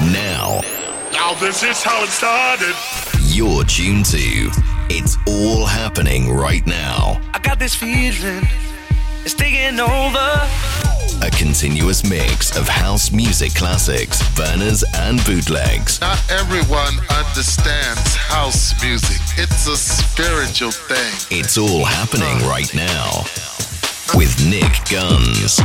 Now, Now this is how it started. you're tuned to It's All Happening Right Now. I got this feeling, it's taking over. A continuous mix of house music classics, burners, and bootlegs. Not everyone understands house music. It's a spiritual thing. It's all happening right now with Nick Guns.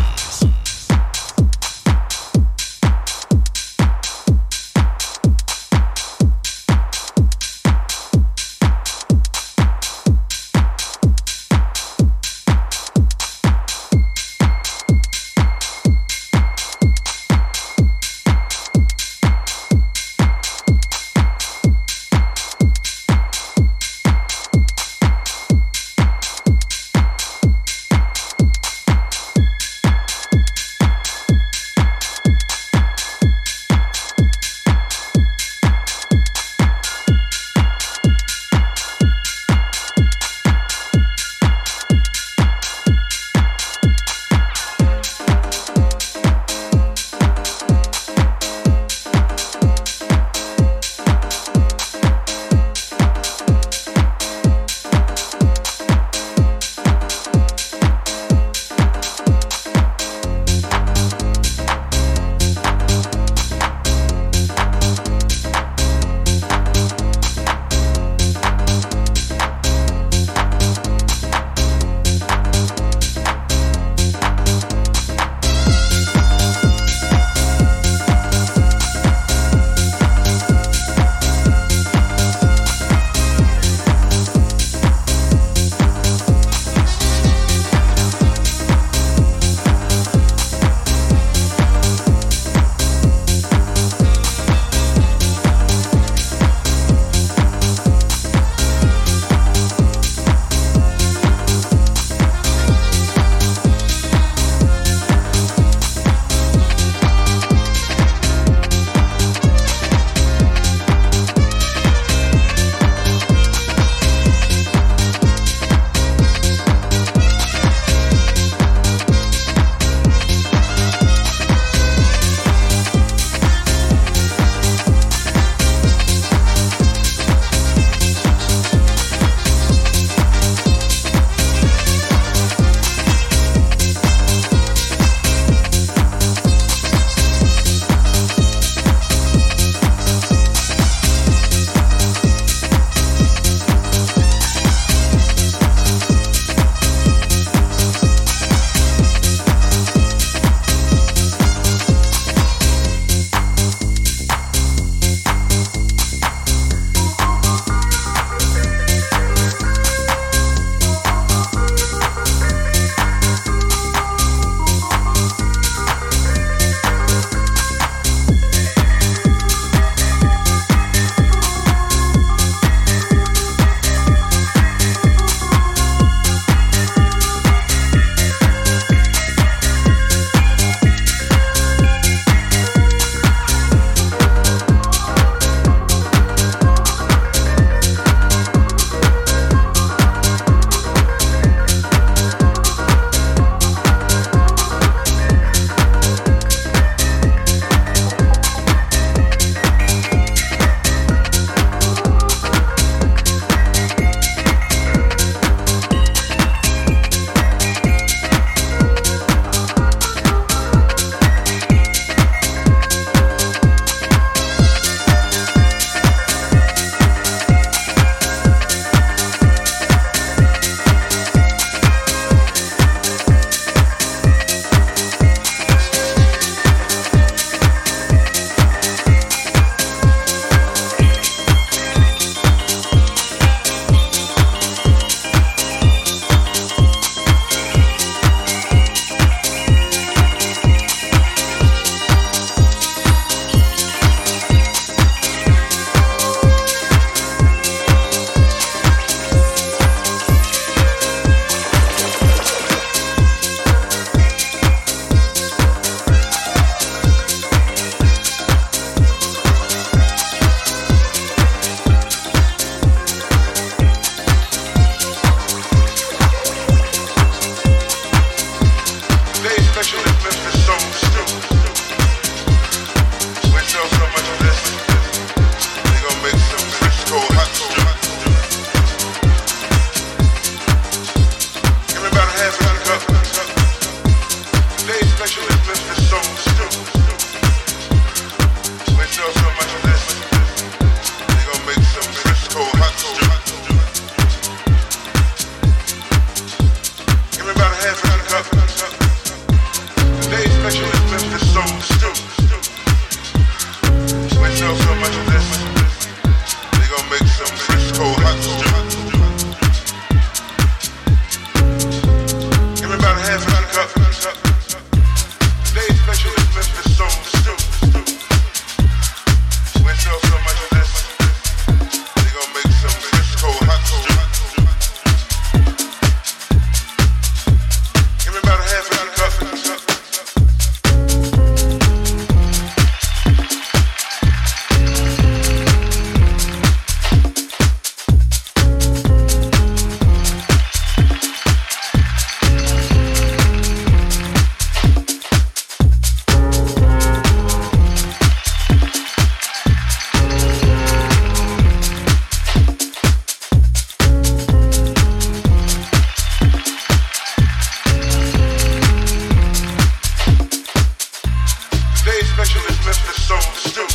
lift the soul still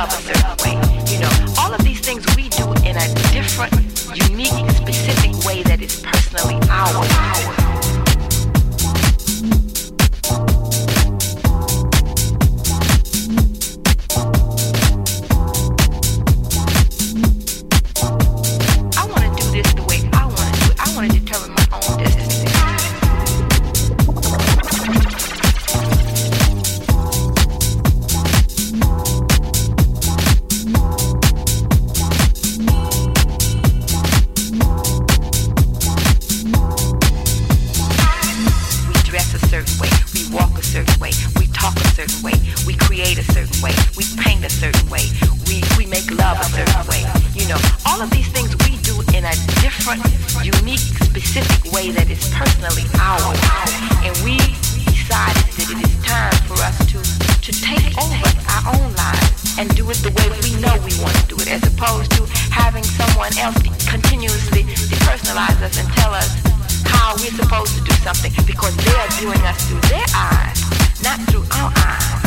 officer. You know, all of these things we do in a different, unique, specific way that is personally ours. supposed to do something because they are viewing us through their eyes, not through our eyes.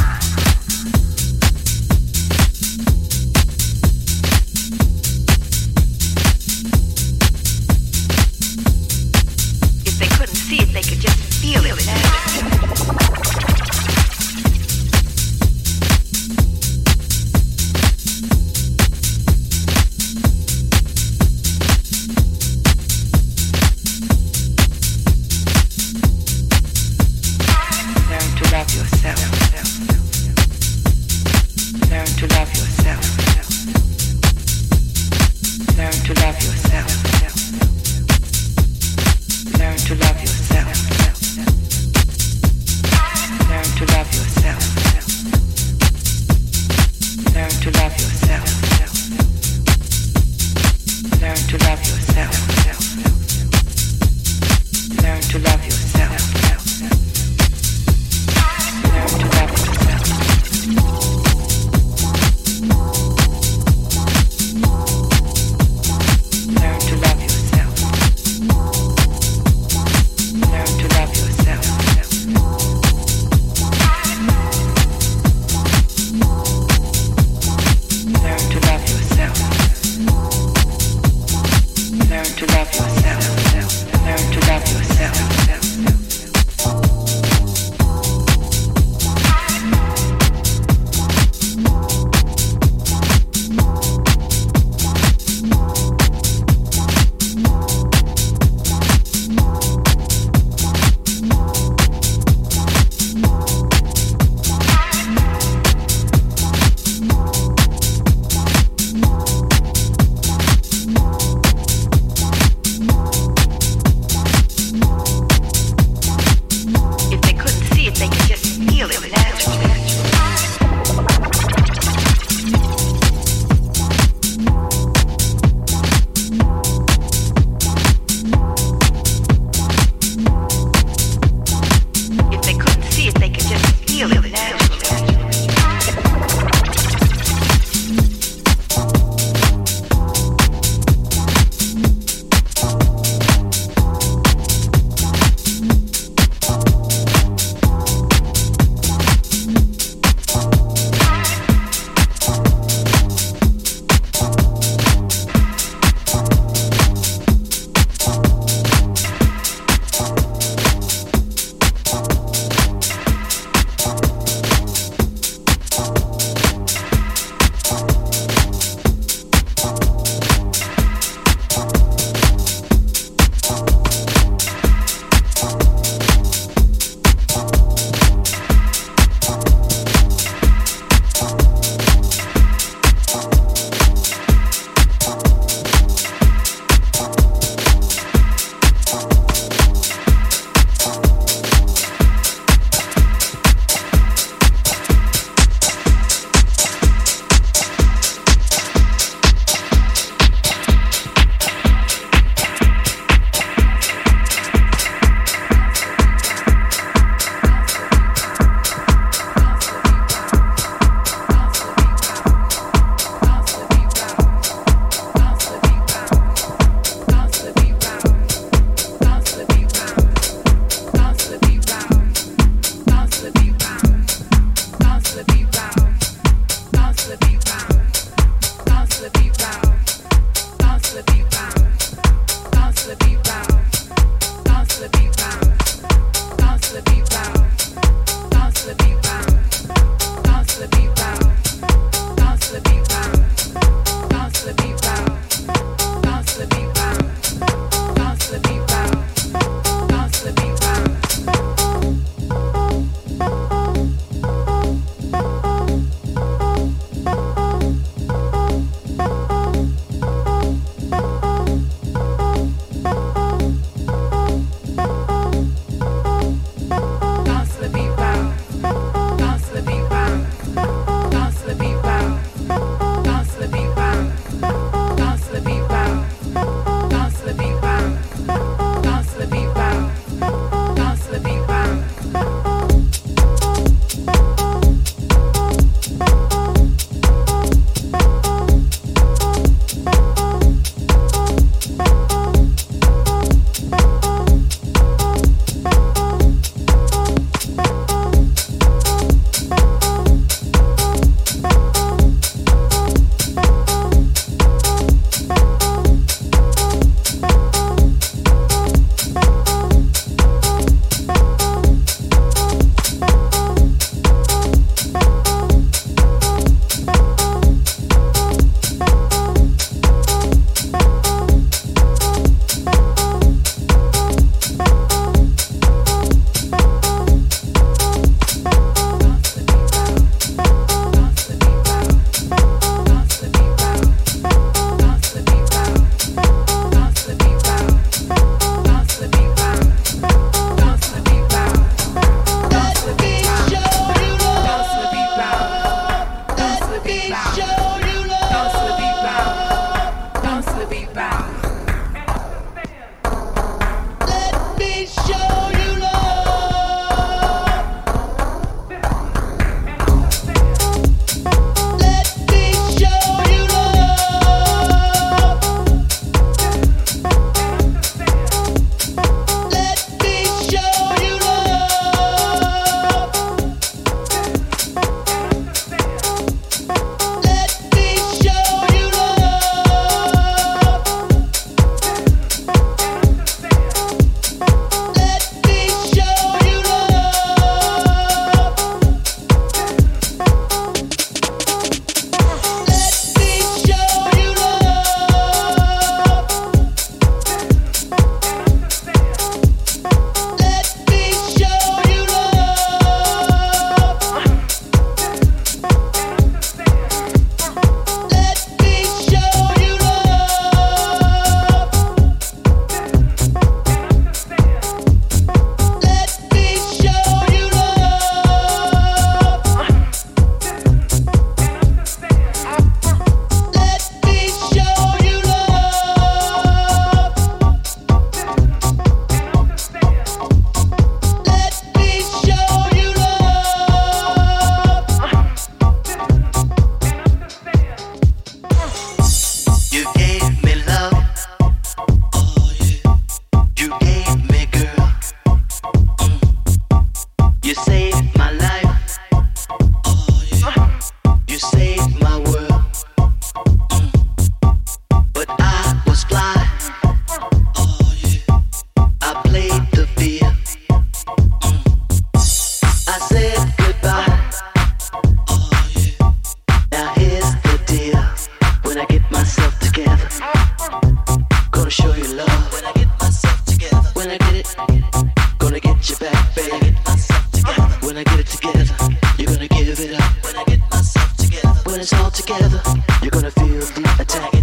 The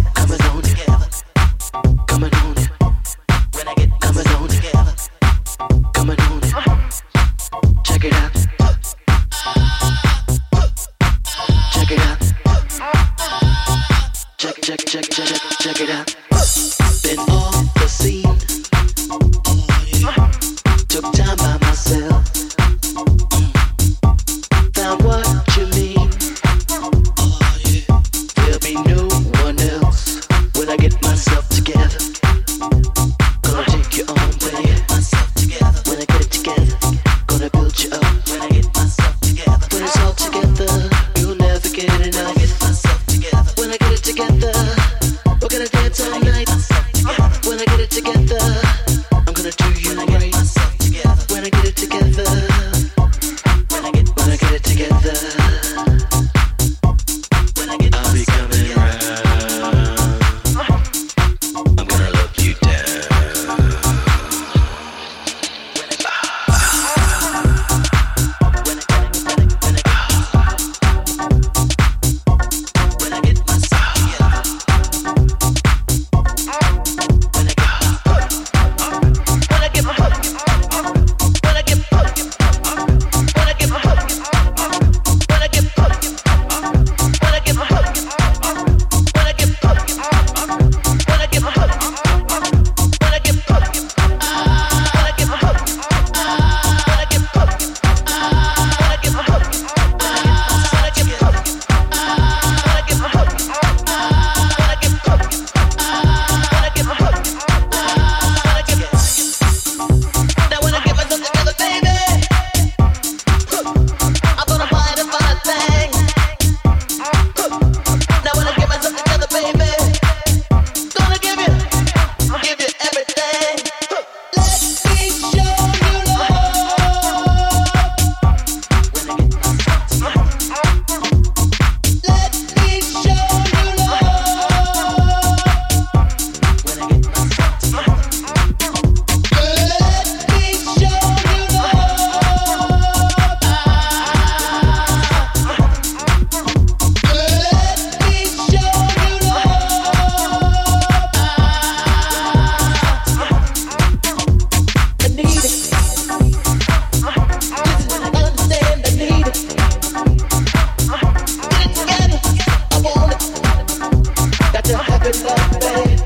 love, baby.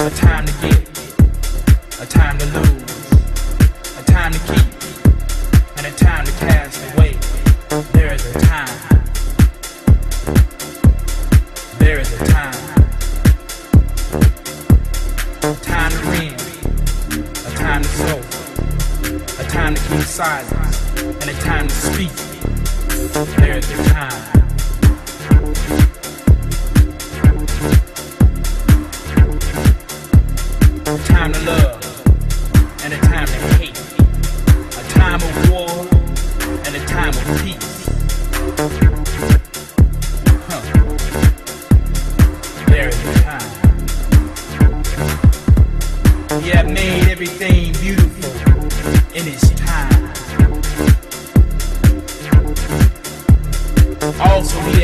a time to get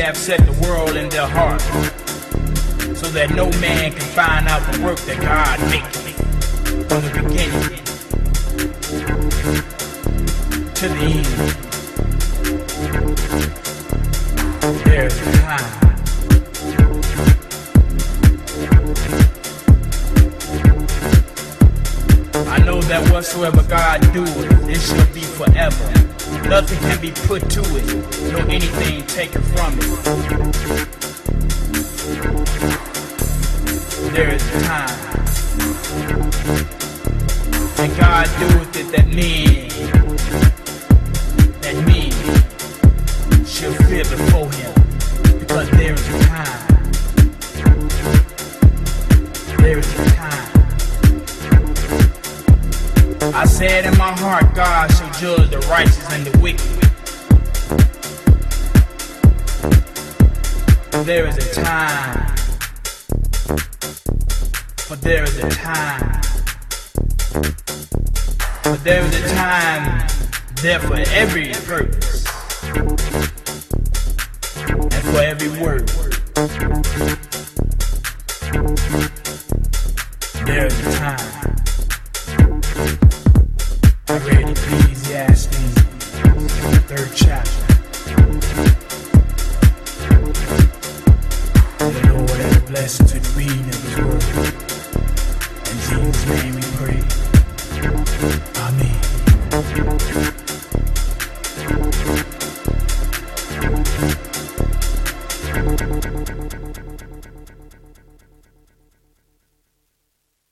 have set the world in their hearts, so that no man can find out the work that God made from the beginning to the end. There's a time. I know that whatsoever God doeth, it shall be forever. Nothing can be put to it, nor anything taken from it. There is time. And God doeth it that men, that men should fear before him, because there is time. I said in my heart, God shall judge the righteous and the wicked. There is a time, For there is a time, For there is a time there for every purpose and for every word. There is a time.